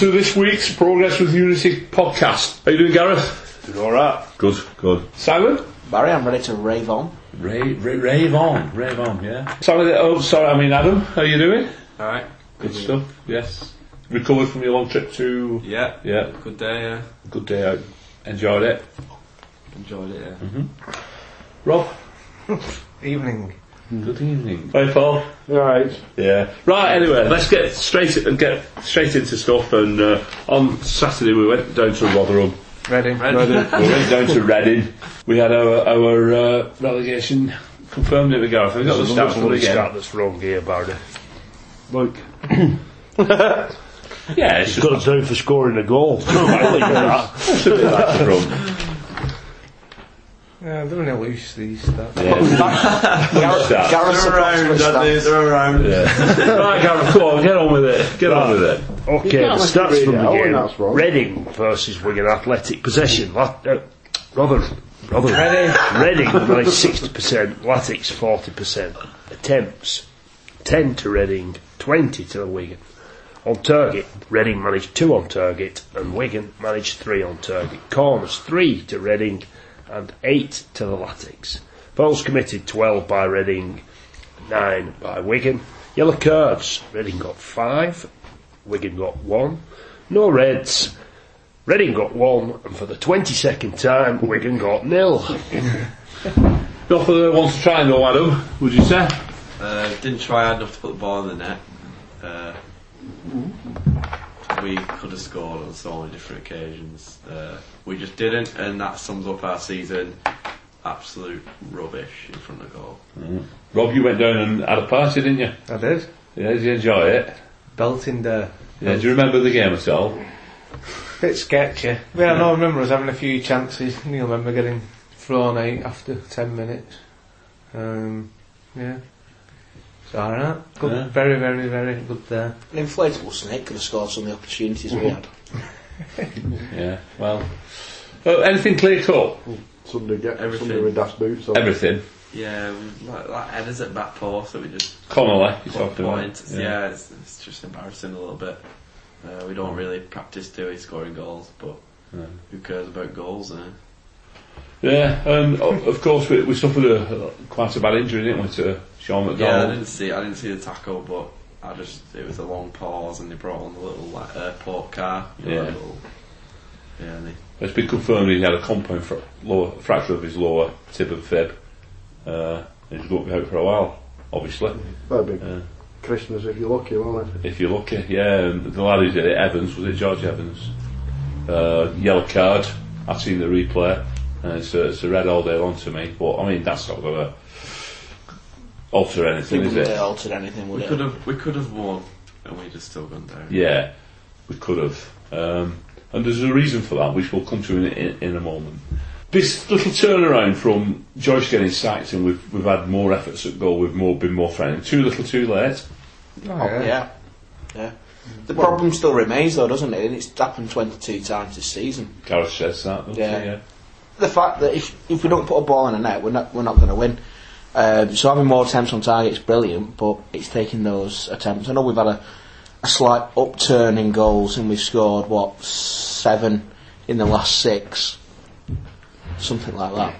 Welcome to this week's Progress with Unity podcast. How you doing, Gareth? Doing alright. Good, good. Simon? Barry, I'm ready to rave on. Rave, rave, rave on, rave on, yeah. Sorry, oh, sorry, I mean Adam, how you doing? Alright. Good stuff, yes. Recovered from your long trip to... Yeah. Yeah, Good day, yeah. good day out. Enjoyed it. Enjoyed it, yeah. Mm-hmm. Rob? Evening. Good evening. Hi, Paul. Alright. Yeah. Right. Anyway, let's get straight and get straight into stuff. And uh, on Saturday we went down to Rotherham. Ready? we went down to Reading. We had our our uh, relegation confirmed. Didn't we, Gareth? We got the There's stats another for the stat game. that's wrong here, Barney. Look, Yeah, it's he's just got it down for scoring a goal. I like that. a bit like the drum. Yeah, they're only loose, these stats. Yeah. Stats. Gareth's They're around, approximate aren't they? They're around. Yeah. right, Gareth, come on, get on with it. Get on with it. Okay, the can't stats from the out game. that's wrong. Reading versus Wigan Athletic possession. La- uh, Rother, Rother, Ready? Reading managed 60%, Latics 40%. Attempts 10 to Reading, 20 to Wigan. On target, Reading managed 2 on target and Wigan managed 3 on target. Corners 3 to Reading and 8 to the Latics. Fouls committed 12 by Reading, 9 by Wigan. Yellow cards, Reading got 5, Wigan got 1. No reds, Reading got 1, and for the 22nd time, Wigan got nil. Not for the ones to try though, Adam. Would you say? Uh, didn't try hard enough to put the ball in the net. Uh, we could have scored on so many different occasions. Uh, we just didn't, and that sums up our season. Absolute rubbish in front of goal. Rob, you went down and had a party, didn't you? I did. Yeah, did you enjoy it? Belting the. Yeah, do you remember the game at all? Bit sketchy. Yeah, no, I remember us having a few chances. and You remember getting thrown out after 10 minutes. Um, yeah. It's alright. Good, Yeah. Very, very, very good there. An inflatable snake could have scored some of the opportunities we had. Yeah, well. Uh, anything clear cut? Sunday get Everything. Sunday with dash boots on. Everything. Yeah, like, like headers at back post that we just Connolly, you're put talking about. points. Yeah, it's, it's just embarrassing a little bit. Uh, we don't really practice doing scoring goals, but No. who cares about goals? Eh? Yeah, and of course we, we suffered a, quite a bad injury, didn't we, to Sean Yeah, I didn't see. I didn't see the tackle, but I just it was a long pause, and they brought on the little like airport car. you know, Yeah. little- yeah. They, It's been confirmed he had a compound fra- lower, fracture of his lower tib and fib. Uh, and he's going to be out for a while, obviously. That'd be Uh, Christmas if you're lucky, won't it? if you're lucky, yeah. And the lad who did it, Evans, was it George Evans? Uh, yellow card. I've seen the replay. And it's a, it's a red all day long to me. But I mean, that's not going to alter anything, is wouldn't it? have altered anything, would we it? could have we could have won, and we just still gone down. Yeah, we could have. Um, and there's a reason for that, which we'll come to in, in, in a moment. This little turnaround from Joyce getting sacked and we've, we've had more efforts at goal, we've more, been more friendly. Too little too late. Oh, yeah. Yeah. The problem still remains though, doesn't it? And it's happened 22 times this season. Gareth says that, doesn't Yeah. he? Yeah. The fact that if, if we don't put a ball in the net, we're not, we're not going to win. Um, so having more attempts on target is brilliant, but it's taking those attempts. I know we've had a, a slight upturn in goals and we've scored, what, seven in the last six? Something like that.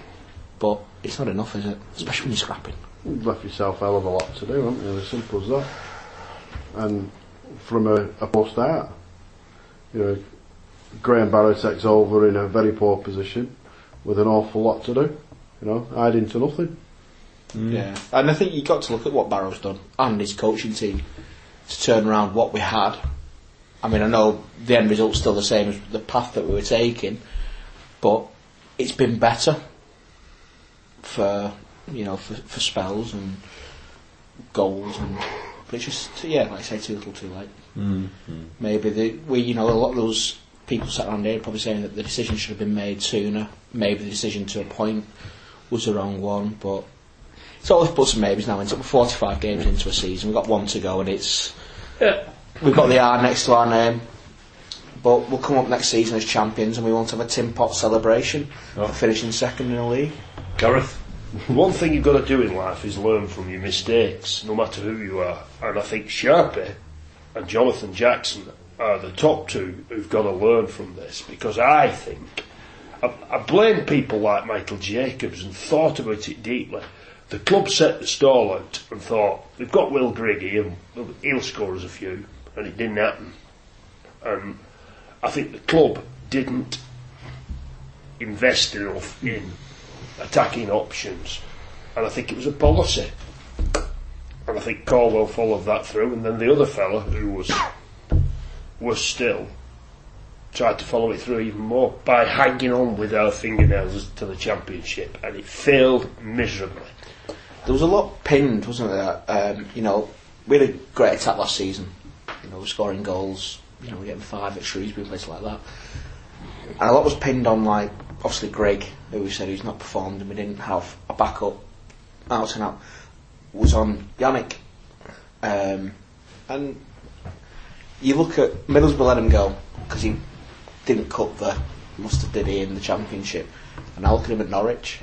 But it's not enough, is it? Especially when you're scrapping. You've left yourself hell of a lot to do, haven't you? As simple as that. And from a, a poor start, you know, Graham Barrow takes over in a very poor position with an awful lot to do. You know, hiding to nothing. Yeah, and I think you've got to look at what Barrow's done and his coaching team to turn around what we had. I mean, I know the end result's still the same as the path that we were taking, but it's been better for you know for, for spells and goals and. But it's just yeah, like I say, too little, too late. Mm-hmm. Maybe the we you know a lot of those people sat around here probably saying that the decision should have been made sooner. Maybe the decision to appoint was the wrong one, but it's always puts and maybes now. Into we're 45 games into a season, we've got one to go, and it's Yeah. we've got the R next to our name. But we'll come up next season as champions, and we won't have a tin pot celebration Oh. for finishing second in the league. Gareth? One thing you've got to do in life is learn from your mistakes, no matter who you are. And I think Sharpie and Jonathan Jackson are the top two who've got to learn from this because I think I, I blame people like Michael Jacobs and thought about it deeply. The club set the stall out and thought they've got Will Griggy and he'll score us a few, and it didn't happen. And I think the club didn't invest enough in attacking options, and I think it was a policy. And I think Caldwell followed that through, and then the other fella who was was still tried to follow it through even more by hanging on with our fingernails to the championship, and it failed miserably. There was a lot pinned, wasn't there? Um, you know, we had a great attack last season. You know, scoring goals. You know, we're getting five at Shrewsbury, places like that. And a lot was pinned on, like, obviously Greg, who we said he's not performed, and we didn't have a backup out and out. Was on Yanic, um, and you look at Middlesbrough let him go because he didn't cut the mustard did he in the championship, and I look at him at Norwich.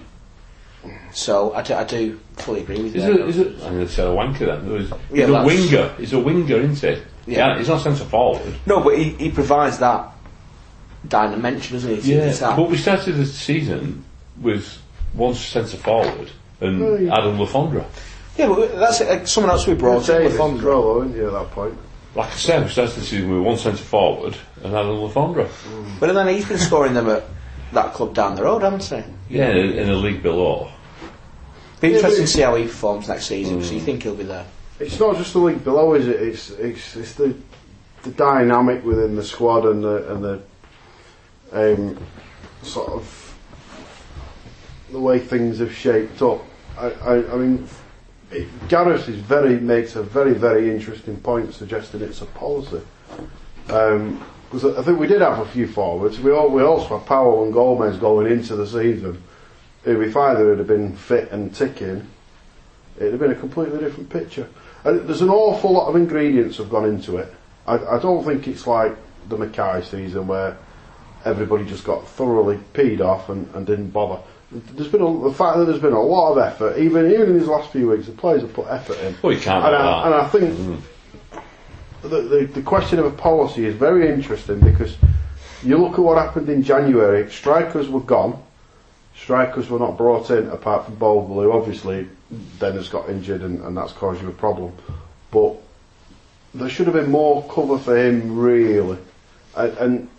So I do, I do fully agree with you. Is there. it, is it, I'm going to say a wanker then. He's, Yeah, he's a winger. He's a winger, isn't he? Yeah. Yeah. he's not centre forward. No, but he, he provides that dimension, doesn't he? to Yeah. attack? But we started the season with one centre forward and Oh, yeah. Adam Le Fondre. yeah, but that's it. Like someone else we brought in. Davis as Le Fondre. well, though, isn't he, at that point? Like I said, we started the season with one centre forward and Adam Le Fondre. But then he's been scoring them at that club down the road, hasn't he? Yeah, in, in a league below. Be interesting to see how he performs next season. So you think he'll be there? It's not just the league below, is it? It's it's, it's the the dynamic within the squad and the and the um, sort of the way things have shaped up. I, I, I mean, it, Gareth is very makes a very very interesting point, suggesting it's a policy. Because I think we did have a few forwards. We all, we also had Powell and Gomez going into the season. Who, if either had been fit and ticking, it'd have been a completely different picture. And there's an awful lot of ingredients have gone into it. I, I don't think it's like the Mackay season where everybody just got thoroughly peed off and, and didn't bother. There's been a, the fact that there's been a lot of effort, even even in these last few weeks, the players have put effort in. Well, you can't and I, and I think mm-hmm. the, the the question of a policy is very interesting because you look at what happened in January. Strikers were gone. Strikers were not brought in apart from Bogle, who obviously Dennis got injured and, and that's caused you a problem. But there should have been more cover for him, really. And, and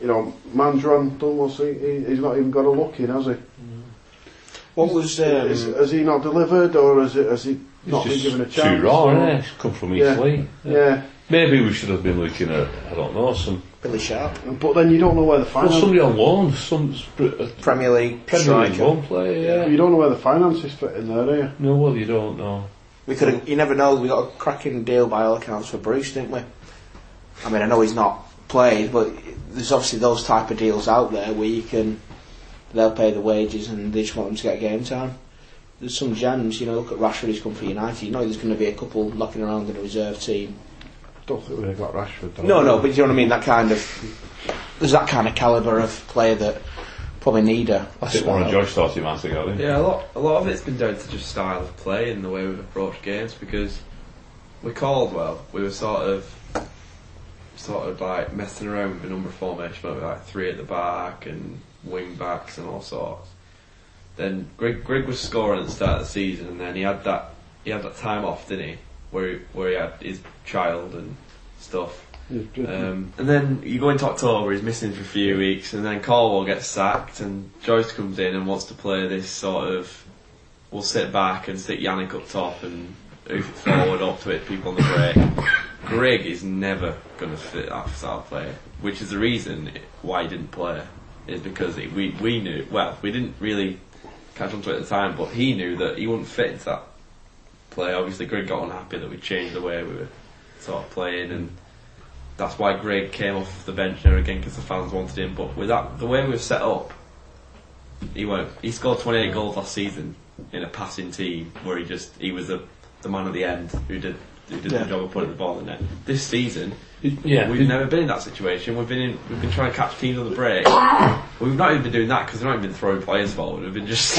you know, Mandron Dunlus, he, he, he's not even got a look in, has he? What was Is, um, has he not delivered, or has, it, has he not been given a chance? too raw, or- He's come from Yeah. Eastleigh. Yeah, Maybe we should have been looking at, I don't know, some. Billy Sharp, but then you don't know where the finance. Well, finance. somebody on loan, some sp- Premier League Premier League striker. loan player, yeah. You don't know where the finances fit in there, do you? No, well, you don't know. We could have. You never know. We got a cracking deal by all accounts for Bruce, didn't we? I mean, I know he's not played, but there's obviously those type of deals out there where you can. They'll pay the wages and they just want them to get game time. There's some gems, you know. Look at Rashford; he's come for United. You know, there's going to be a couple knocking around in the reserve team. Don't think we've got Rashford. No, we? no, but you know what I mean. That kind of there's that kind of caliber of player that probably need a. I think one of Joyce thought he might have got. Yeah, a lot, a lot of it's been down to just style of play and the way we've approached games because we Caldwell. we were sort of, sort of like messing around with the number formation, with like three at the back and wing backs and all sorts. Then Greg, Greg was scoring at the start of the season, and then he had that, he had that time off, didn't he? Where he, where he had his child and stuff. Um, and then you go into October, he's missing for a few weeks, and then Caldwell gets sacked, and Joyce comes in and wants to play this sort of, we'll sit back and stick Yanic up top and hoof it forward up to it, people on the break. Greg is never going to fit that style of play, which is the reason why he didn't play, is because it, we, we knew, well, we didn't really catch on to it at the time, but he knew that he wouldn't fit into that play. Obviously, Greg got unhappy that we changed the way we were sort of playing, and that's why Greg came off the bench there again because the fans wanted him. But with that, the way we were set up, he won't. He scored 28 goals last season in a passing team where he just he was the the man at the end who did who did Yeah. the job of putting the ball in the net. This season, Yeah, we've never been in that situation. We've been in, we've been trying to catch teams on the break. we've not even been doing that because we've not even been throwing players forward. We've been just.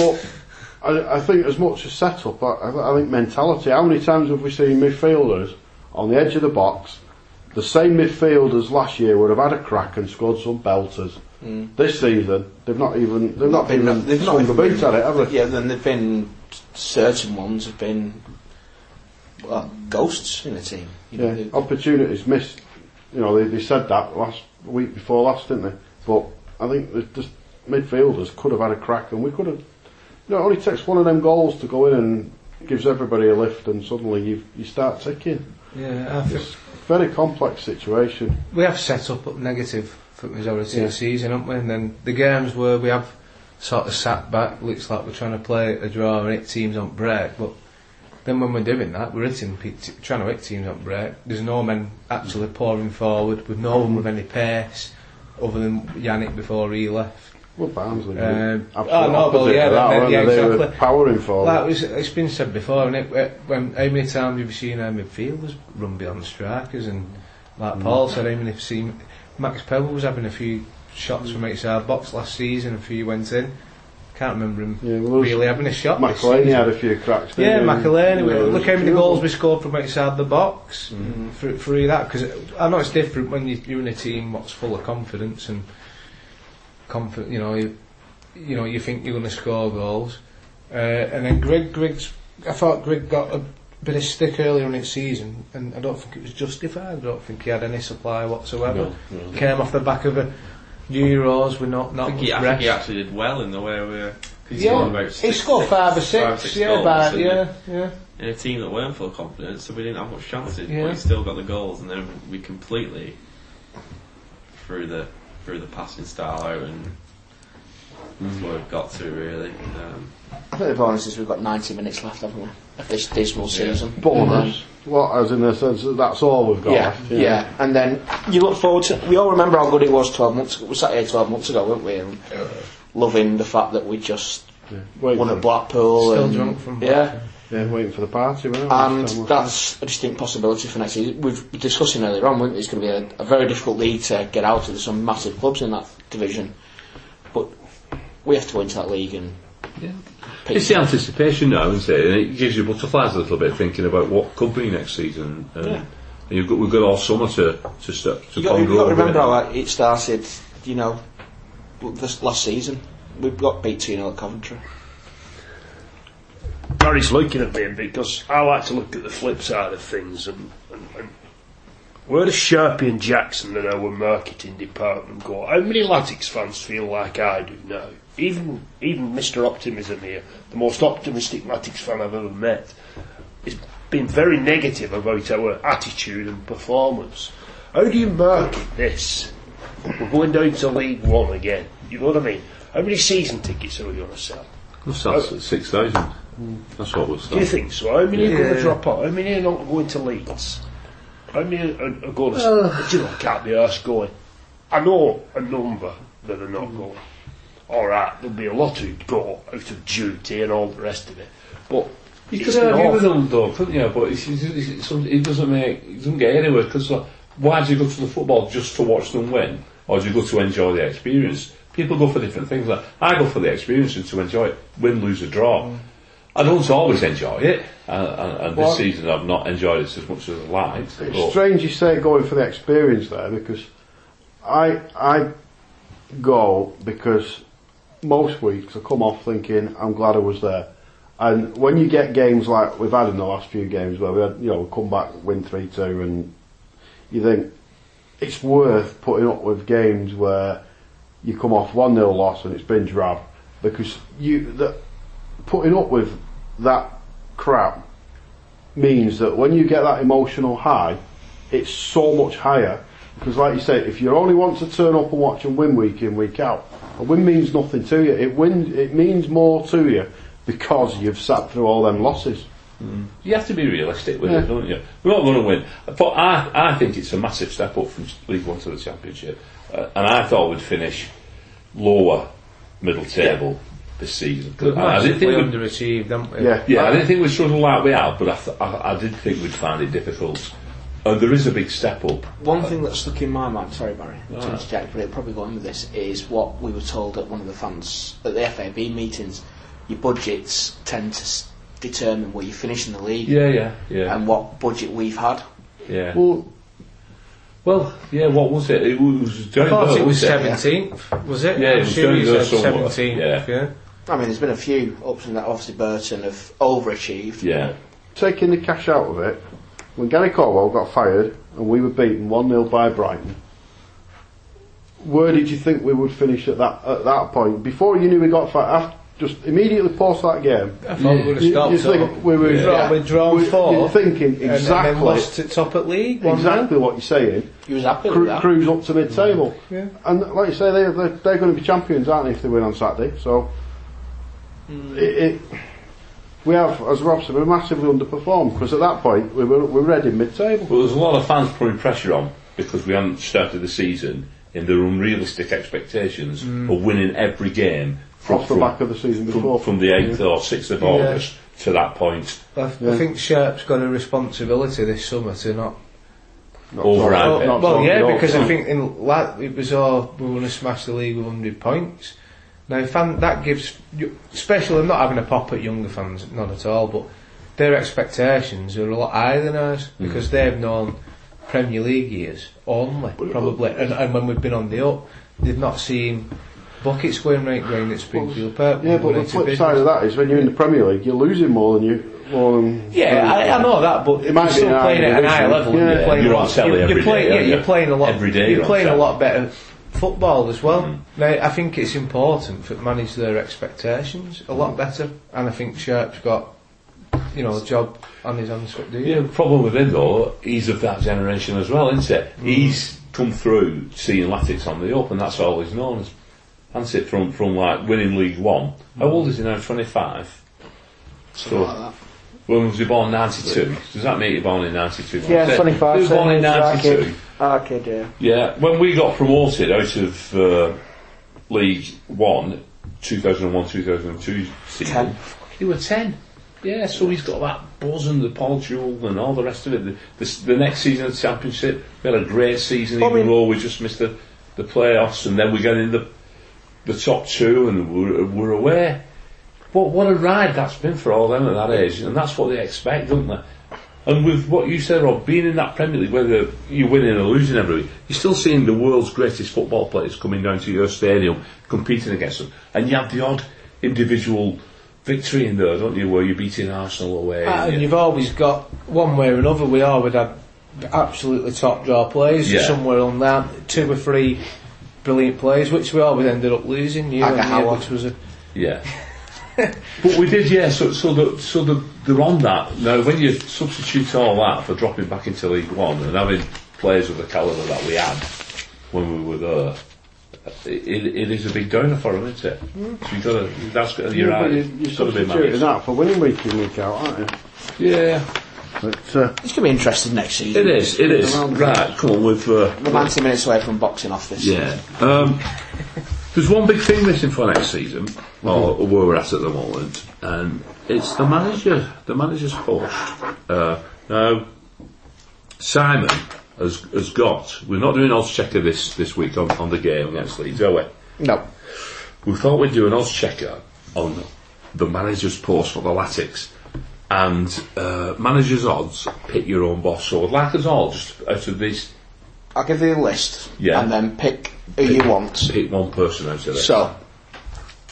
I, I think as much as setup, I, I I think mentality. How many times have we seen midfielders on the edge of the box the same midfielders last year would have had a crack and scored some belters. Hmm. This season, they've not even they've not, been- even they've not even boot been- at it, have they? Yeah, then there've been certain ones have been well, ghosts in the team. You know, Yeah, they- opportunities missed. You know, they, they said that last week before last, didn't they? But I think the just midfielders could have had a crack, and we could have. You know, it only takes one of them goals to go in and gives everybody a lift, and suddenly you you start ticking. Yeah, I It's a very complex situation. we have set up negative for the majority Yeah. of the season, haven't we? And then the games where we have sort of sat back, looks like we're trying to play a draw and hit teams on break, but then when we're doing that, we're hitting, trying to hit teams on break. There's no men actually pouring forward, with no one with any pace, other than Yanic before he left. Well, Barnsley. Um, oh, no, well, yeah, that, yeah, they? They were exactly. powering. Like was, it's been said before, and it, when, how many times have you seen our midfielders run beyond the strikers? And like Paul said, how many have seen Max Pebble was having a few shots from outside box last season, a few went in. Can't remember him Yeah, well, really having a shot. McLean had a few cracks. Yeah? McElhaney. Know, look how many goals we scored from outside the box for, for that. Because I know it's different when you, you're in a team what's full of confidence and confident. You know, you, you know, you think you're going to score goals. Uh, and then Greg, Grig's. I thought Greg got a bit of stick earlier in the season, and I don't think it was justified. I don't think he had any supply whatsoever. No, no. Came off the back of a Euros with not I not think, much he, I think rest. he actually did well in the way we. Cause he Yeah, scored about he six- scored six- five or six. six yeah, goals, about, yeah, yeah. In a team that weren't full of confidence, so we didn't have much chances. Yeah. But he still got the goals, and then we completely threw the threw the passing style out, and that's where we've got to really. Um, I think the bonus is we've got 90 minutes left, haven't we? Of this dismal season. Bonus. What, as in the sense that that's all we've got Yeah, left? yeah, and then you look forward to. We all remember how good it was 12 months ago. We sat here 12 months ago, weren't we? And loving the fact that we just Yeah. Won for, at Blackpool. Still and, drunk from Blackpool. Yeah, yeah, waiting for the party. weren't and This that's a distinct possibility for next season. We've been discussing earlier on, weren't we? It's going to be a, a very difficult league to get out of. There's some massive clubs in that division. But we have to go into that league and. Yeah. pick- It's the anticipation now, isn't it? And it gives you butterflies a little bit thinking about what could be next season. And, Yeah. and you've got, we've got all summer to, to, start, to you got, ponder you got to remember it. how it started, you know, this last season. we've got beat 2 0 at Coventry. Gary's looking at me because I like to look at the flip side of things and, and, and where does Sharpie and Jackson and our marketing department go? How many Latics fans feel like I do now? Even even Mr. Optimism here, the most optimistic Latics fan I've ever met, has been very negative about our attitude and performance. How do you market this? We're going down to League One again. You know what I mean? How many season tickets are we going to sell? We'll at 6,000. That's what we'll Do you think so? How many are going to drop out? How many are not going to Leeds? How many are, are going to... do you know, can't be arsed going. I know a number that are not mm. going. Alright, there'll be a lot who'd go out of duty and all the rest of it. But You it's could argue not. with them though, couldn't you? But it's, it's, it's, it's, it doesn't make, it doesn't get anywhere because like, why do you go to the football just to watch them win, or do you go to enjoy the experience? People go for different things. Like I go for the experience and to enjoy it, win, lose, or draw. Mm. I don't always enjoy it, and, and, and this Well- season I've not enjoyed it as much as I liked. It's but- strange you say going for the experience there because I I go because most weeks I come off thinking I'm glad I was there. And when you get games like we've had in the last few games where we had, you know, come back, win 3 2, and you think it's worth putting up with games where you come off 1 0 loss and it's been drab because you that putting up with that crap means that when you get that emotional high, it's so much higher. Because, like you say, if you only want to turn up and watch and win week in, week out, a win means nothing to you. It win, it means more to you because you've sat through all them losses. You have to be realistic with Yeah. it, don't you? We're not going to win. But I, I think it's a massive step up from League One to the Championship. Uh, and I thought we'd finish lower middle table this season. We've I, I didn't think we'd, underachieved, haven't we? Yeah. yeah, I didn't think we'd struggle like we have, but I, th- I, I did think we'd find it difficult. And there is a big step up. One thing that stuck in my mind, sorry Barry, to Alright. interject, but it'll probably go in with this, is what we were told at one of the fans, at the FAB meetings, your budgets tend to s- determine where you finish in the league Yeah, yeah, yeah, and what budget we've had. yeah. Well, Well, yeah, what was it? It was I doing thought well, it was wasn't it? seventeenth. Was it? Yeah, it I'm was sure going you said somewhat, seventeenth. yeah. yeah. I mean, there's been a few ups and downs. Obviously, Burton have overachieved. Yeah. Taking the cash out of it, when Gary Caldwell got fired and we were beaten 1 0 by Brighton, where did you think we would finish at that at that point? Before you knew we got fired, after, just immediately post that game, I thought we would have you, stopped. think we were Draw- we'd drawn we- four. You're thinking and, and then exactly lost at top at league. 1-0. exactly what you're saying. He was happy with Cru- that. cruise up to mid-table, Yeah. and like you say, they're, they're, they're going to be champions, aren't they, if they win on Saturday? So Hmm. it, it, we have, as Rob said, we massively underperformed because at that point we were we were ready mid-table. Well, there's a lot of fans putting pressure on because we hadn't started the season in their unrealistic expectations hmm. of winning every game from, Off the from, back of the season before. from the 8th or 6th of August to that point. I, I think Sharpe's got a responsibility this summer to not. Not Override talk- it. not well, yeah, because I think in like it was all we want to smash the league with hundred points. Now, fan that gives, you- especially I'm not having a pop at younger fans, not at all, but their expectations are a lot higher than ours mm. because they've known Premier League years only, probably, and, and when we've been on the up, they've not seen buckets going right green at Springfield Park. Yeah, but the flip side of that is when you're in the Premier League, you're losing more than you more than. Yeah, I, I know that, but It might you're still playing higher at an higher level. Yeah. You're playing You're a on lot. you're, every you're playing, day, yeah, you're you? playing a lot. Every day You're you're playing a lot better football as well. Mm. Now, I think it's important to manage their expectations a lot mm. better, and I think Sharpe's got you know a job on his hands. Do you? Yeah, the problem with him though, he's of that generation as well, isn't it? Mm. He's come through seeing Latics on the up, and that's all he's known as. That's it from from like winning League One. Mm. How old is he now? Twenty five. So. When was he born? 92. Does that mean you born in 92? Yeah, 25. He was born in 92. Ah, okay, dear. Yeah, when we got promoted out of uh, League One, 2001-2002 season, ten. you were ten. Yeah, so he's got that buzz and the Paul Jewell and all the rest of it. The, the, the next season of the Championship, we had a great season, well, even I mean, though we just missed the, the playoffs, and then we got in the the top two and we're, we're away. What, what a ride that's been for all them at that age, and that's what they expect, don't they? And with what you said, Rob, being in that Premier League, whether you're winning or losing every week, you're still seeing the world's greatest football players coming down to your stadium, competing against them. And you have the odd individual victory in there, don't you, where you're beating Arsenal away. Uh, and and you- you've always got one way or another. We always had absolutely top draw players Yeah. somewhere on that, two or three brilliant players, which we always ended up losing. Year on year, Agahawa. which was a Yeah. But we did, yeah. So, so, the, so the, they're on that now. When you substitute all that for dropping back into League One and having players of the calibre that we had when we were there, it, it is a big donor for them, isn't it? So you got to. That's got you're Yeah, but right. you, you're It's got to be substituting managed. that for winning week in week out, aren't you? Yeah, But uh, It's going to be interesting next season. it is. It is. Right, come on with. Uh, We're 90 minutes away from boxing off this. Yeah. Um, there's one big thing missing for next season, or where we're at at the moment, and it's the manager, the manager's post. Uh, now, Simon has, has got, we're not doing odds checker this, this week on, on the game against Leeds, are we? No. We thought we'd do an odds checker on the manager's post for the Latics. And uh, manager's odds, pick your own boss. So like us all, just out of these, I'll give you a list Yeah. and then pick who you want. pick one person out of it. So,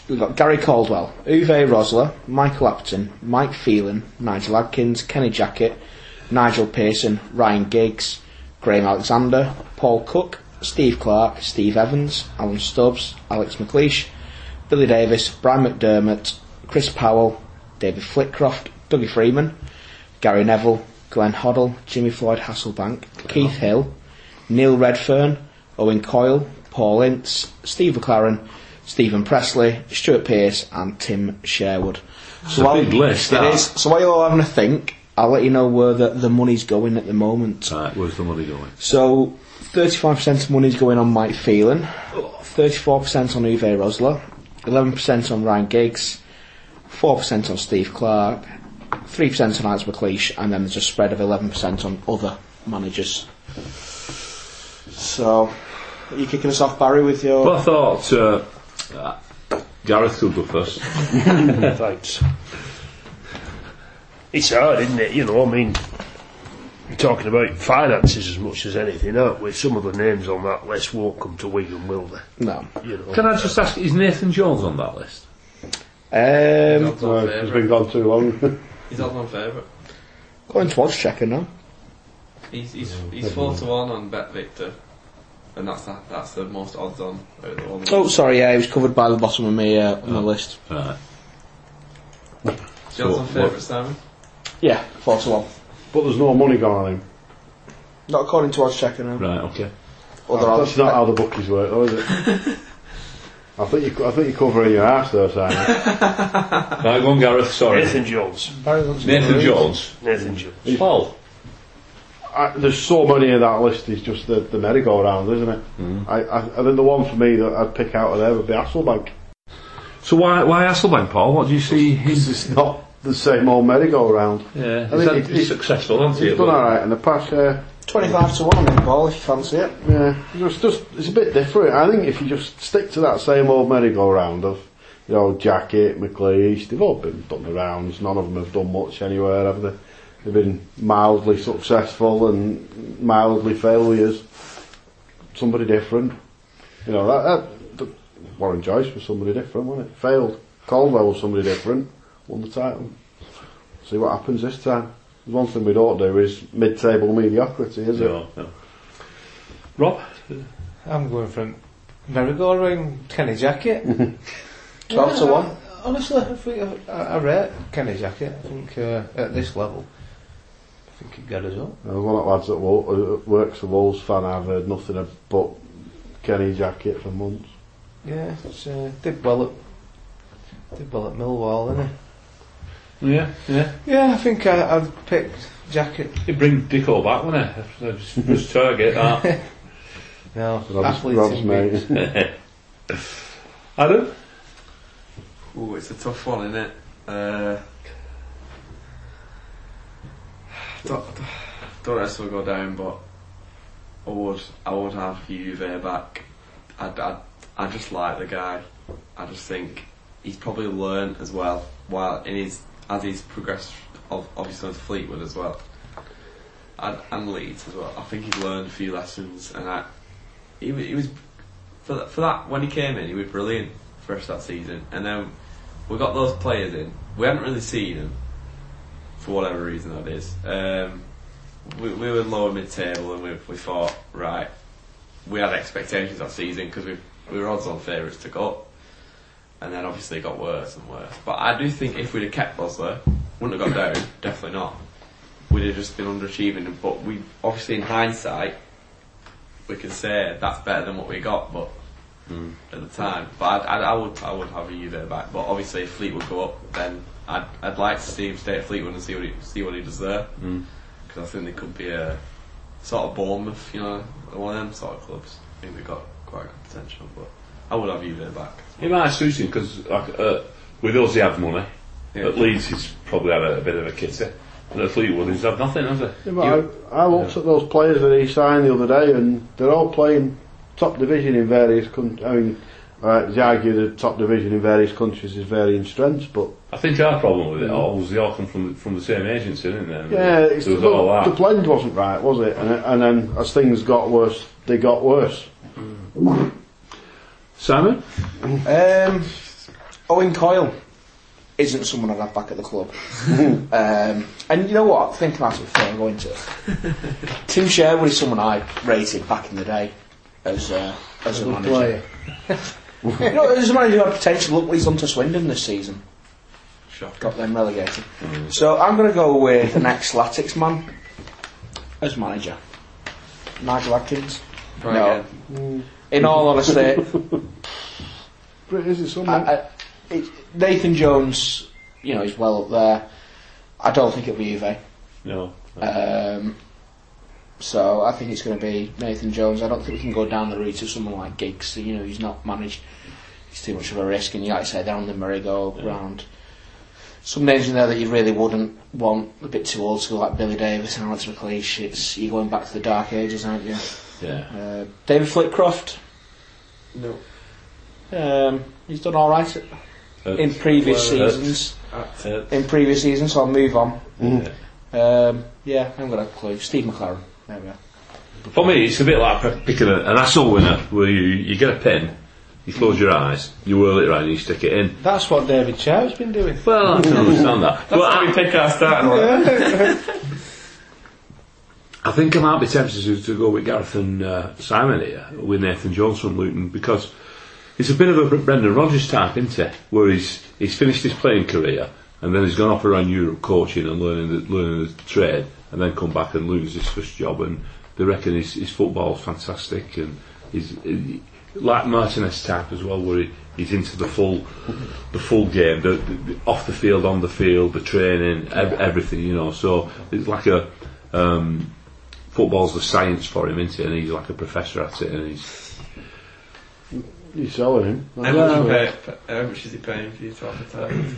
we've got Gary Caldwell, Uwe Rosler, Michael Appleton, Mike Phelan, Nigel Adkins, Kenny Jackett, Nigel Pearson, Ryan Giggs, Graham Alexander, Paul Cook, Steve Clarke, Steve Evans, Alan Stubbs, Alex McLeish, Billy Davies, Brian McDermott, Chris Powell, David Flitcroft, Dougie Freedman, Gary Neville, Glenn Hoddle, Jimmy Floyd Hasselbaink, Keith Hill, Neil Redfearn, Owen Coyle, Paul Ince, Steve McClaren, Steven Pressley, Stuart Pearce, and Tim Sherwood. It's a big list, It that. is. So while you're all having a think, I'll let you know where the, the money's going at the moment. Right, where's the money going? So, 35% of money's going on Mike Phelan, 34% on Uwe Rosler, 11% on Ryan Giggs, 4% on Steve Clarke, 3% on Alex McLeish, and then there's a spread of 11% on other managers. So, are you kicking us off, Barry, with your. Well, I thought uh, uh, Gareth could go first. Thanks. It's hard, isn't it? You know, I mean, We're talking about finances as much as anything, aren't we? Some of the names on that list won't come to Wigan, will they? No. You know. Can I just ask, is Nathan Jones on that list? Um, Odds on Uh, been gone too long. He's not on favourite. going towards checking now. He's he's he's four to one on BetVictor, and that's that, that's the most odds on. out of the one. Oh, sorry, yeah, he was covered by the bottom of me uh, on the list. Right. Is he odds on what- favourite, Simon? Yeah, four to one. but there's no money gone on him. Not according to odds checking now. Right, okay. Other That's odds. not how the bookies work, though, is it? I think you, I think you're covering your ass there, Simon. Right, go on, Gareth, sorry. Nathan Jones. Barry Luntz Nathan Jones. Nathan Jones. Paul. I, there's so many in that list. Is just the, the merry-go-round, isn't it? Mm-hmm. I, I, I think the one for me that I'd pick out of there would be Hasselbaink. So why why Hasselbaink, Paul? What do you see It's just not the same old merry-go-round. Yeah, I he's, think had- he's successful, hasn't he? He's done alright in the past. Yeah, 25 to 1 on him, Paul, if you fancy it. yeah. It's just it's a bit different. I think if you just stick to that same old merry-go-round of, you know, Jackett, McLeish, they've all been done the rounds. None of them have done much anywhere, have they? They've been mildly successful and mildly failures. Somebody different. You know, that, that, that Warren Joyce was somebody different, wasn't it? Failed. Caldwell was somebody different. Won the title. See what happens this time. There's one thing we don't do is mid-table mediocrity, is it? No, no. Rob? I'm going from merry-go-round Kenny Jackett. 12 to 1. Honestly, I, think I, I rate Kenny Jackett. I think uh, at this level, I think he'd get us up. Uh, one of the lads that wo- uh, works for Wolves fan, I've heard nothing but Kenny Jackett for months. Yeah, it's, uh, did well at did well at Millwall, didn't Yeah, yeah. Yeah, I think I, I'd pick Jackett. You bring Dicko back, wouldn't it? Just, just target that. No, Rob's, athletes Rob's in mate. big- Adam? Oh, it's a tough one, isn't it? Uh, don't, don't necessarily go down, but I would, I would have Uwe back. I, I, I just like the guy. I just think he's probably learned as well, while in his as he's progressed, obviously with Fleetwood as well, and, and Leeds as well. I think he's learned a few lessons, and I, he, he was for that, for that when he came in, he was brilliant first that season, and then we got those players in. We hadn't really seen them for whatever reason that is. Um, we, we were lower mid table, and we, we thought, right, we had expectations that season because we we were odds on favourites to go up, and then obviously it got worse and worse. But I do think if we'd have kept Rosler, wouldn't have got down. Definitely not. We'd have just been underachieving. But we obviously in hindsight, we can say that's better than what we got, but at the time. But I'd, I'd, I would I would have a there back. But obviously, if Fleetwood go up, then I'd I'd like to see him stay at Fleetwood and see what he see what he does there. Because I think they could be a sort of Bournemouth, you know, one of them sort of clubs. I think they've got quite a good potential. But I would have Uwe back. It might suit him because like, uh, with us he had money. Yeah. At Leeds he's probably had a, a bit of a kitty. And at Fleetwood he's had nothing, has he? Yeah, but I, I looked at those players that he signed the other day, and they're all playing top division in various countries. I mean, uh, it's argued the top division in various countries is varying strengths, but I think our problem with it all was they all come from from the same agency, didn't they? And yeah, it's, there was look, all the that. blend wasn't right, was it? And, and then as things got worse, they got worse. Simon? Um, Owen Coyle isn't someone I'd have back at the club. um, and you know what? Think about it before I go into it. Tim Sherwood is someone I rated back in the day as, uh, as a Good manager. player. You know, as a manager who had potential. Look what he's done to Swindon this season. Shocking. Got them relegated. So I'm going to go with an ex-Latics man as manager. Nigel Adkins. Try No. again. In all honesty, But is it I, someone? I, it, Nathan Jones, you know, he's well up there. I don't think it'll be Uwe. No. Um, so I think it's going to be Nathan Jones. I don't think we can go down the route of someone like Giggs. You know, he's not managed. He's too much of a risk, and you like I say, down the merry-go-round. Some names in there that you really wouldn't want. A bit too old school, like Billy Davies and Alex McLeish. It's you're going back to the dark ages, aren't you? Yeah. Uh, David Flitcroft. No. Um, he's done all right at- Uh, in previous well, uh, seasons. uh, In previous seasons, so I'll move on. yeah. Um, Yeah, I haven't got a clue. Steve McClaren. There we are. For me, it's a bit like p- picking a, an asshole winner, where you, you get a pin, you close your eyes, you whirl it around, and you stick it in. That's what David Sharpe's been doing. Well, I can understand that. But That's how I, we pick our starting line. I think I might be tempted to, to go with Gareth and uh, Simon here, with Nathan Jones from Luton, because it's a bit of a Brendan Rodgers type, isn't it? Where he's he's finished his playing career and then he's gone off around Europe coaching and learning the, learning the trade, and then come back and lose his first job. And they reckon his, his football's fantastic, and he's he, like Martinez type as well, where he, he's into the full the full game, the, the, off the field, on the field, the training, ev- everything, you know. So it's like a um, football's the science for him, isn't it? And he's like a professor at it, and he's You're selling him. How much, you pay, how much is he paying for you to advertise?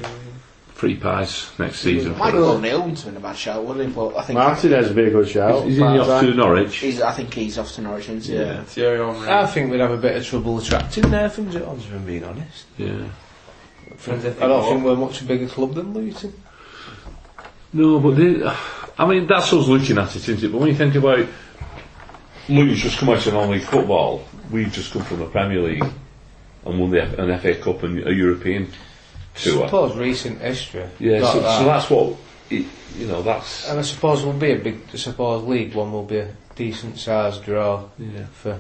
Free pies next season. Michael O'Neill's been a bad shout, wouldn't he? But I think Martinez would be a good shout. He's in the off to Norwich. he's. I think he's off to Norwich, isn't he? Yeah, Thierry Henry. I think we'd have a bit of trouble attracting Nathan Jones, if I'm being honest. Yeah. I don't think we're much a bigger club than Luton. No, but they, I mean that's us looking at it, isn't it? But when you think about Luton's just come out of non-league football, we've just come from the Premier League and won the, F- an FA Cup and a European I tour. suppose recent history. Yeah, so, that. so that's what it, you know. That's And I suppose will be a big. I suppose League One will be a decent sized draw yeah. for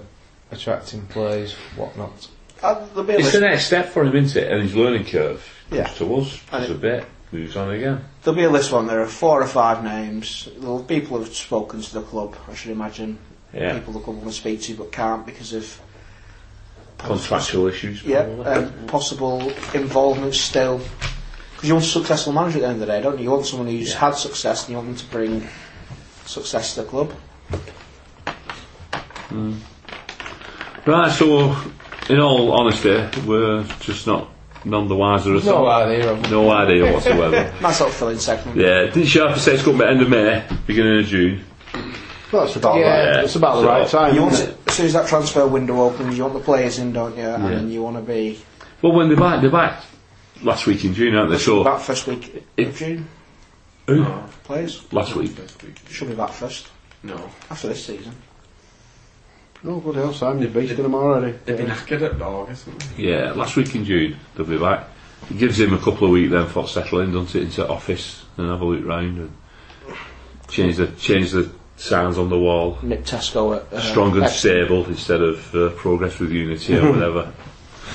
attracting players, whatnot. Uh, be It's the next step for him, isn't it? And his learning curve Yeah. comes to us And just a bit, moves on again. there'll be a list one. There are four or five names. There'll people have spoken to the club. I should imagine. Yeah, People the club want to speak to but can't because of contractual issues. yeah, probably. um, possible involvement still. Because you want a successful manager at the end of the day, don't you? You want someone who's Yeah. had success and you want them to bring success to the club. Right, so in all honesty, we're just not none the wiser at all. No idea. No idea whatsoever. Nice little fill-in segment. yeah, didn't Sharpie say it's going to be end of May, beginning of June? That's about Yeah. right. It's about the right time. You want isn't it, as soon as that transfer window opens, you want the players in, don't you? Yeah. And you want to be Well, when they're back, they're back last week in June, aren't they? So back first week in June. Who? No, Players last week. should be back first No. after this season. Oh, bloody hell, Simon, you're beasting them already. They've been knackered at August. Yeah, last week in June they'll be back. It gives him a couple of weeks then for settling, doesn't it, into office and have a look round and change the change the signs on the wall. Nick Tesco at uh, strong and stable instead of uh, progress with unity or whatever.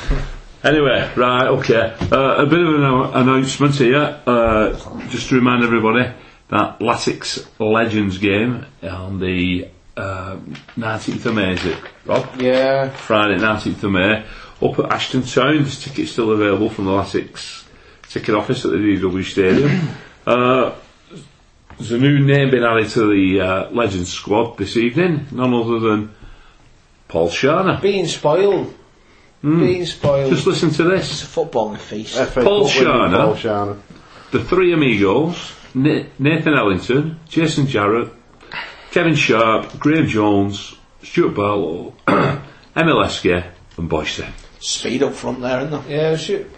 anyway, right, okay. Uh, a bit of an annou- announcement here, uh, just to remind everybody that Latics Legends game on the uh, 19th of May, is it, Rob? Yeah, Friday, 19th of May, up at Ashton Town. There's tickets still available from the Latics ticket office at the DW Stadium. There's a new name being added to the uh, Legends squad this evening, none other than Paul Scharner. being spoiled. Being spoiled. Just listen to this. It's a footballing feast. FA Paul Cup winning Scharner. Paul Scharner. The three amigos, Na- Nathan Ellington, Jason Jarrett, Kevin Sharp, Graham Jones, Stuart Barlow, Emile Heskey and Boyce. Speed up front there, isn't there? Yeah, shoot.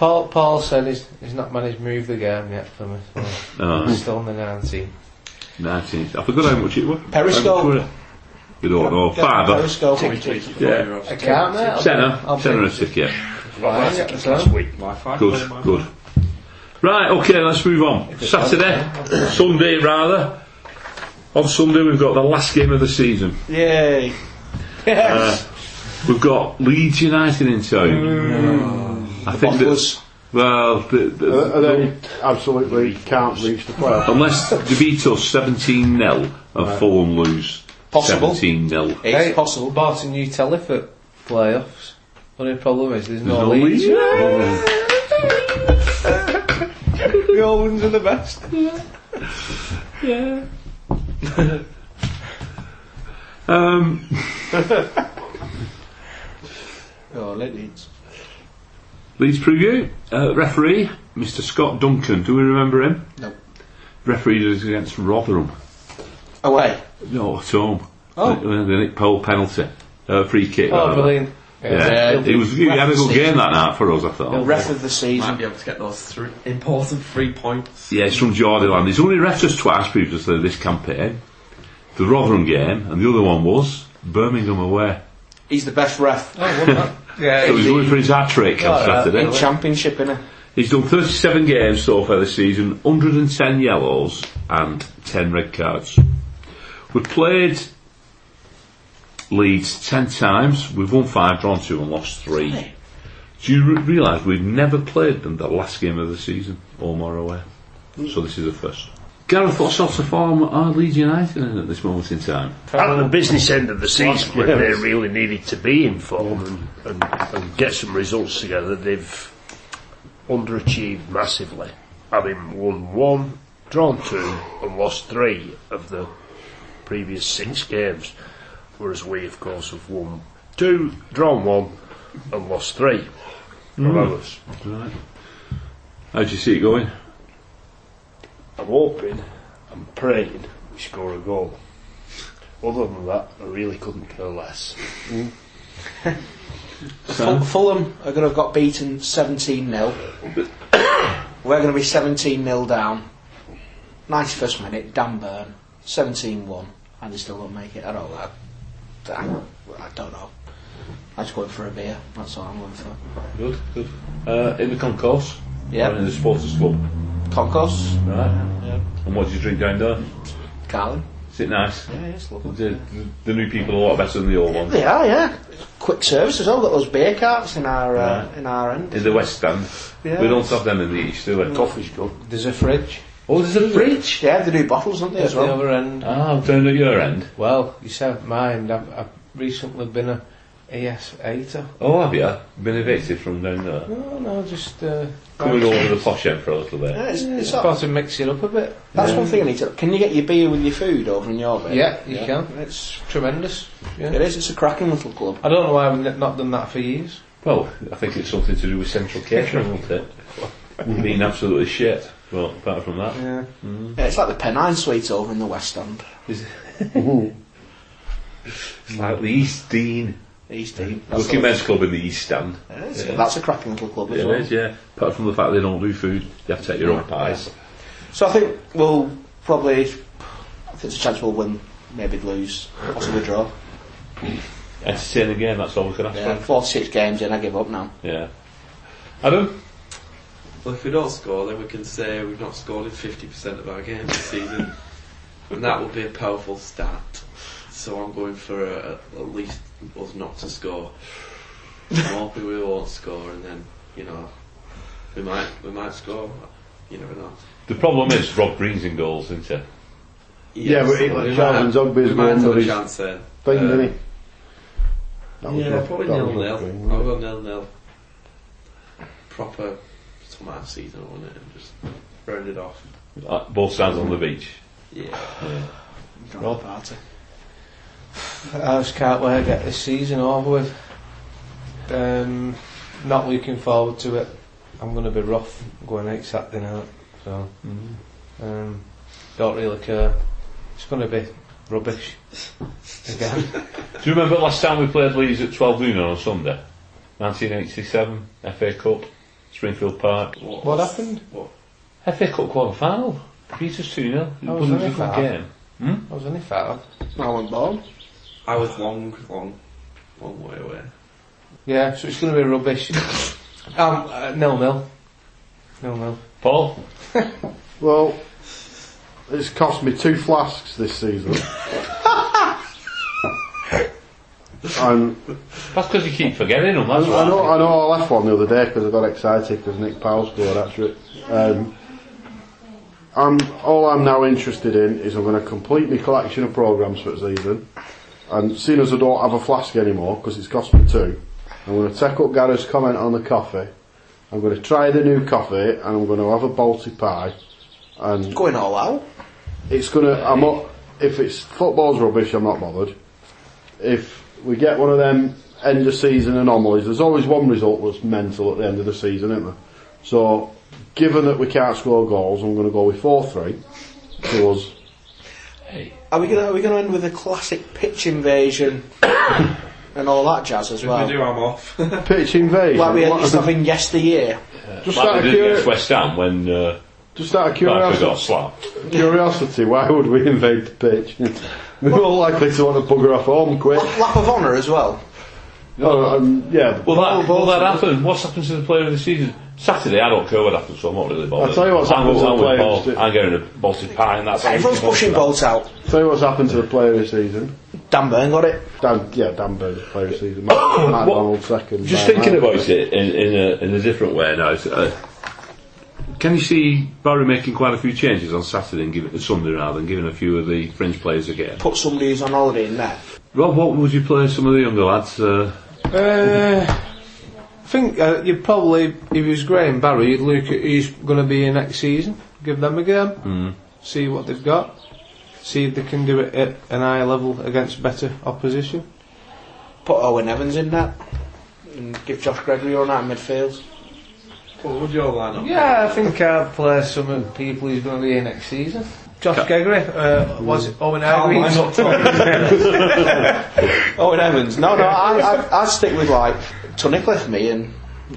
Paul, Paul said he's, he's not managed to move the game yet for me. So Oh, he's still on the 19. 19th. I forgot how much it was. Periscope. How much were it? You don't know. Get Fiver. Periscope. Tweet it before Yeah. you're. I can't, mate. I'll Tenner. I'll Tenner a pay- ticket. Fine, yeah, last so. week. Wi-Fi. Good, good. Right, okay, let's move on. Saturday, Sunday rather. On Sunday we've got the last game of the season. Yay. Uh, we've got Leeds United in town. I think that, Bottlers. well, the, the, Uh, and they absolutely can't reach the playoffs. unless they beat us 17 0 and Fulham lose Possible. 17 0. It's Hey, possible. Barton, a new telly for playoffs. Only problem is there's, no, no leads. Leeds. the old ones are the best. Yeah um, Oh, Leeds. Leeds preview. Uh, referee, Mr. Scott Duncan. Do we remember him? No. Referee is against Rotherham. Away. No, at home. Oh. The, the Nick Pole penalty. Uh, free kick. Oh, rather. brilliant. Yeah, Yeah. it was. He had a good game that night for us, I thought. The ref of the season, Might season. be able to get those three important three points. Yeah, it's from Jordan. He's only refed us twice previously this campaign. The Rotherham game, and the other one was Birmingham away. He's the best ref Oh, wasn't that? Yeah, So he's he- going for his hat trick on Oh, yeah. Saturday. in championship, innit? He's done 37 games so far this season, 110 yellows and 10 red cards. We've played Leeds 10 times, we've won 5, drawn 2 and lost 3. Do you re- realise we've never played them the last game of the season, Ormore away? So this is the first. Gareth, what sort of form are Leeds United in at this moment in time? At the business end of the season, when yeah. they really needed to be in form and, and, and get some results together, they've underachieved massively. Having won one, drawn two, and lost three of the previous six games. Whereas we, of course, have won two, drawn one, and lost three mm. ours. Right. How do you see it going? I'm hoping, I'm praying we score a goal. Other than that, I really couldn't care less. Ful- Fulham are going to have got beaten 17 0. We're going to be 17 0 down. 91st minute, Dan Burn, 17 1, and they still don't make it. I don't know. I, I don't know. I'm just going for a beer, that's all I'm going for. Good, good. Uh, in the concourse? Yeah. Or in the supporters club? Concourse, Right. Yeah. And what do you drink down there? Carling. Is it nice? Yeah, it's lovely. The, the, the new people are a lot better than the old ones. They are, yeah. Quick service as well. Got those beer carts in our uh, Right. in our end. In the West Stand. Yeah. We don't have them in the East, do we? Coffee's good. There's a fridge Oh, there's a fridge. Yeah, they do bottles, don't they, at as the well? other end. Ah, I'm down at your end. Well, you said mine. I've, I've recently been a ES eighter. Oh, have you? Been evicted from down there? No, no, just uh, Coming over the posh end for a little bit. Yeah, it's, it's It's all- to mix it up a bit. That's one thing I need to. Can you get your beer with your food over in your bed? Yeah, you can. It's Tremendous. Yeah. it is. It's a cracking little club. I don't know why we've not done that for years. Well, I think it's something to do with central catering, won't it? Being absolutely shit. Well, apart from that. Yeah. Yeah, it's like the Pennine Suite over in the West End. Is It's like the East Dean. East Dean. That's, Lucky the- Men's Club in the East Stand. It's- Yeah. that's a cracking little club as It well. is, yeah. Apart from the fact they don't do food, you have to take your own pies. So I think we'll probably. I think there's a chance we'll win, maybe lose, possibly draw. Entertaining game, that's all we can ask Yeah, for. 46 games in, I give up now. Yeah. Adam? Well, if we don't score, then we can say we've not scored in 50% of our games this season. and that would be a powerful stat. So I'm going for a, at least us not to score. I'm hoping we won't score, and then, you know, we might we might score. You never know. The problem is Rob Green's in goals, isn't it? Yeah, but it- we might Charles have- Zogby's we might going have for a his chance then. Thing, Uh, didn't he? That was Yeah, rough- probably nil nil. I'll go nil nil. Proper summer season, won't it? And just round it off. Uh, Both stands on the beach. Yeah. Rob party. I just can't wait to get this season over with. Um, not looking forward to it. I'm going to be rough going out Saturday night, so um, don't really care. It's going to be rubbish again. Do you remember last time we played Leeds at 12 noon on a Sunday? 1987, FA Cup, Springfield Park. what happened? FA Cup quarter final. Beat us 2 0. It was wasn't a that good far? game. I was only five. I wasn't born. I was long, long, long way away. Yeah, so it's going to be rubbish. um, uh, nil nil. Nil nil. Paul? Well, it's cost me two flasks this season. and That's because you keep forgetting them, I, that's I know, why. I know I left one the other day because I got excited because Nick Powell scored after it. Um, I'm, all I'm now interested in is I'm going to complete my collection of programmes for the season. And seeing as I don't have a flask anymore because it's cost me two, I'm going to take up Gareth's comment on the coffee. I'm going to try the new coffee and I'm going to have a Balti pie. And Going all out. it's gonna. I'm not. If it's football's rubbish, I'm not bothered. If we get one of them end of season anomalies, there's always one result that's mental at the end of the season, isn't there? So, given that we can't score goals, I'm going to go with four three to us. Hey. Are we gonna are we gonna end with a classic pitch invasion? and all that jazz as If well. we do, I'm off. Pitch invasion. Like we What- used to in yesteryear. just, Like out we of did against curi- West Ham when uh, just out of Piper got curiosity, slapped. curiosity, why would we invade the pitch? We're more likely to want to bugger off home quick. Lap of honour as well. Oh, um, yeah. Well, that, well, that happened. What's happened to the player of the season? Saturday, I don't care what happens, so I'm not really bothered. I'll tell you what's I'm, happened to the I'm with player Paul. of I'm getting a bolted pie, and that's Everyone's pushing bolts out. Tell you what's happened to the player of the season. Dan Burn got it. Dan, yeah, Dan Burn, player of the season. Matt, Matt Donald second. Just Brian thinking Hart. about it in, in, a, in a different way now. it's, Uh, can you see Barry making quite a few changes on Saturday and giving Sunday rather and giving a few of the fringe players a game? Put somebody who's on holiday in there. Rob, what would you play some of the younger lads? Uh, Uh, I think uh, you'd probably, if it was Graham Barry, you'd look at who's going to be here next season, give them a game, see what they've got, see if they can do it at an higher level against better opposition. Put Owen Evans in there. And give Josh Gregory a run out in midfield. what would your line up? Yeah, I think I'd play some of the people who's going to be here next season. Josh Gregory, uh, was it Owen Hargreaves? Owen Evans. No, no, I, I, I'd stick with like Tunnicliffe, me, and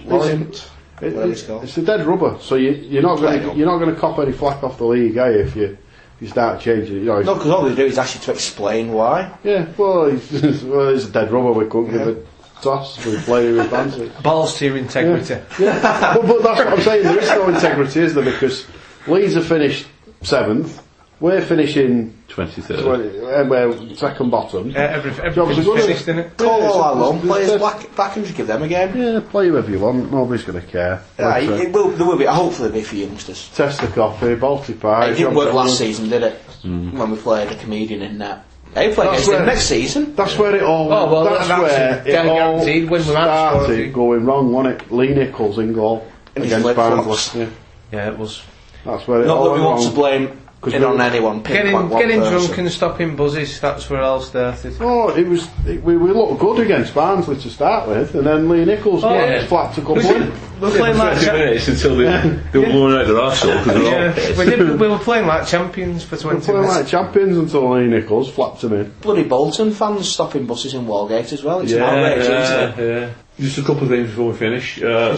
Laurent. It- it's it- it's a dead rubber, so you, you're not going to you're not going to cop any flack off the league, are you? If you if you start changing, it, you know. No, because all they do is actually to explain why. Yeah, well, he's, well, he's a dead rubber. We couldn't give a toss. We play who we fancy. Balls to your integrity. Yeah, but, but that's what I'm saying. There is no integrity, is there? Because Leeds have finished seventh. We're finishing 23rd. 20, uh, we're second bottom. Uh, every, Jobs are everything's good, finished, isn't it? Call Yeah, all our loan players back, back and just give them a game. Yeah, play whoever you want. Nobody's going to care. Yeah, Like, it, uh, it will, there will be, hopefully be for youngsters. Test the coffee, Balti pie. It didn't John work Taylor. last season, did it? When we played a comedian in that. They play That's against him where- next season. That's where it all. Oh, well, that's that's where a it all guaranteed win without started scoring. going wrong, wasn't it? Lee Nicholls in goal And his against flip-flops. Barnsley. Yeah, Yeah, it was. that's where it Not all that we went want to wrong. blame 'Cause it we- on anyone. Getting, pinpoint one getting person. drunk and stopping buzzes, that's where it all started. Oh, it was. It, we, we looked good against Barnsley to start with, and then Lee Nicholls Oh, yeah. yeah. flapped a couple in. We were playing like 20 minutes until they, they were blowing out their arsehole because they're yeah, pissed. we, did, we were playing like champions for We 20 playing minutes. like champions until Lee Nicholls flapped him in. Bloody Bolton fans stopping buses in Wallgate as well. It's Yeah, outrageous, isn't yeah, it? yeah. Just a couple of things before we finish. Uh,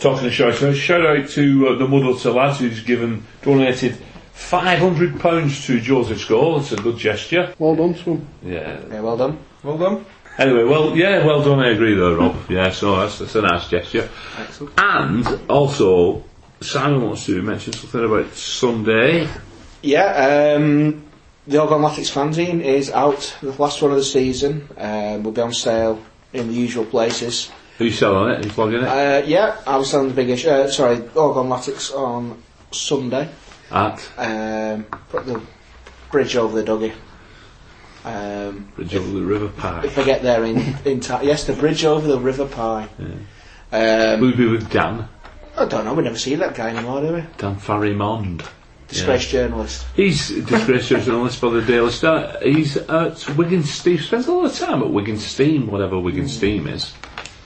talking to shout out, shout out to uh, the Muddleton lads who's given donated five hundred pounds to Joseph's Goal. It's a good gesture. Well done to him. Yeah. Yeah, well done. Well done. Anyway, well, yeah, well done. I agree, though, Rob. Yeah, so that's, that's a nice gesture. Excellent. And also, Simon wants to mention something about Sunday. Yeah, um, the Oregon Latics fanzine is out. The last one of the season. Um, will be on sale in the usual places. Who's selling it? Who's plugging it? Uh, yeah, I was selling the big issue. Uh, sorry, Oregon Latics on Sunday. At Um, put the bridge over the doggy. Um, Bridge over the River Pie. if I get there in in time, yes, the bridge over the River Pie. Um, We'll be with Dan. I don't know. We never see that guy anymore, do we? Dan Farrimond. Disgraced journalist. He's disgraced journalist for the Daily Star. He's at Wigan Steam. Spends a lot of time at Wigan Steam, whatever Wigan Steam is.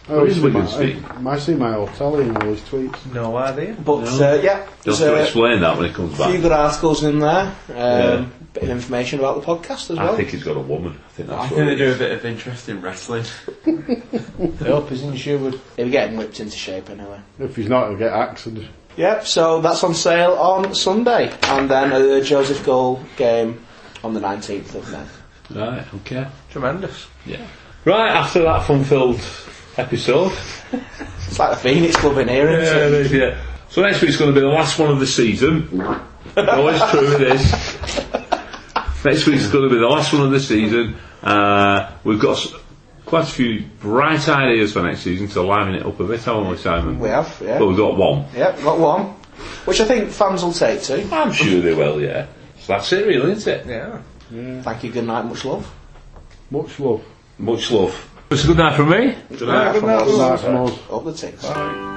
I Where is see Wigan my, Street? I, I see my hotel in all his tweets. No idea. But uh, yeah, You'll to a explain that when it comes back. A few back. good articles in there. Um, Yeah. Bit of information about the podcast as well. I think he's got a woman. I think that's. I think they do a bit of interest in wrestling. I hope is in Sherwood. He'll be getting whipped into shape anyway. If he's not, he'll get axed. Yep, so that's on sale on Sunday. And then a Joseph Goal game on the 19th of May. Right, okay. Tremendous. Yeah. Right, after that fun filled episode. It's like the Phoenix Club in here, isn't Yeah, it? it is, yeah. So next week's going to be the last one of the season. Always true it is. Next week's going to be the last one of the season. Uh, we've got quite a few bright ideas for next season to liven it up a bit, haven't we, Simon? We have, yeah. Well, we've got one. Yep, got one. Which I think fans will take to. I'm sure they will, yeah. So that's it, really, isn't it? Yeah. Thank you, good night, much love. Much love. Much love. It's a good night from me. Good night from night. Good night from us. Up the tits.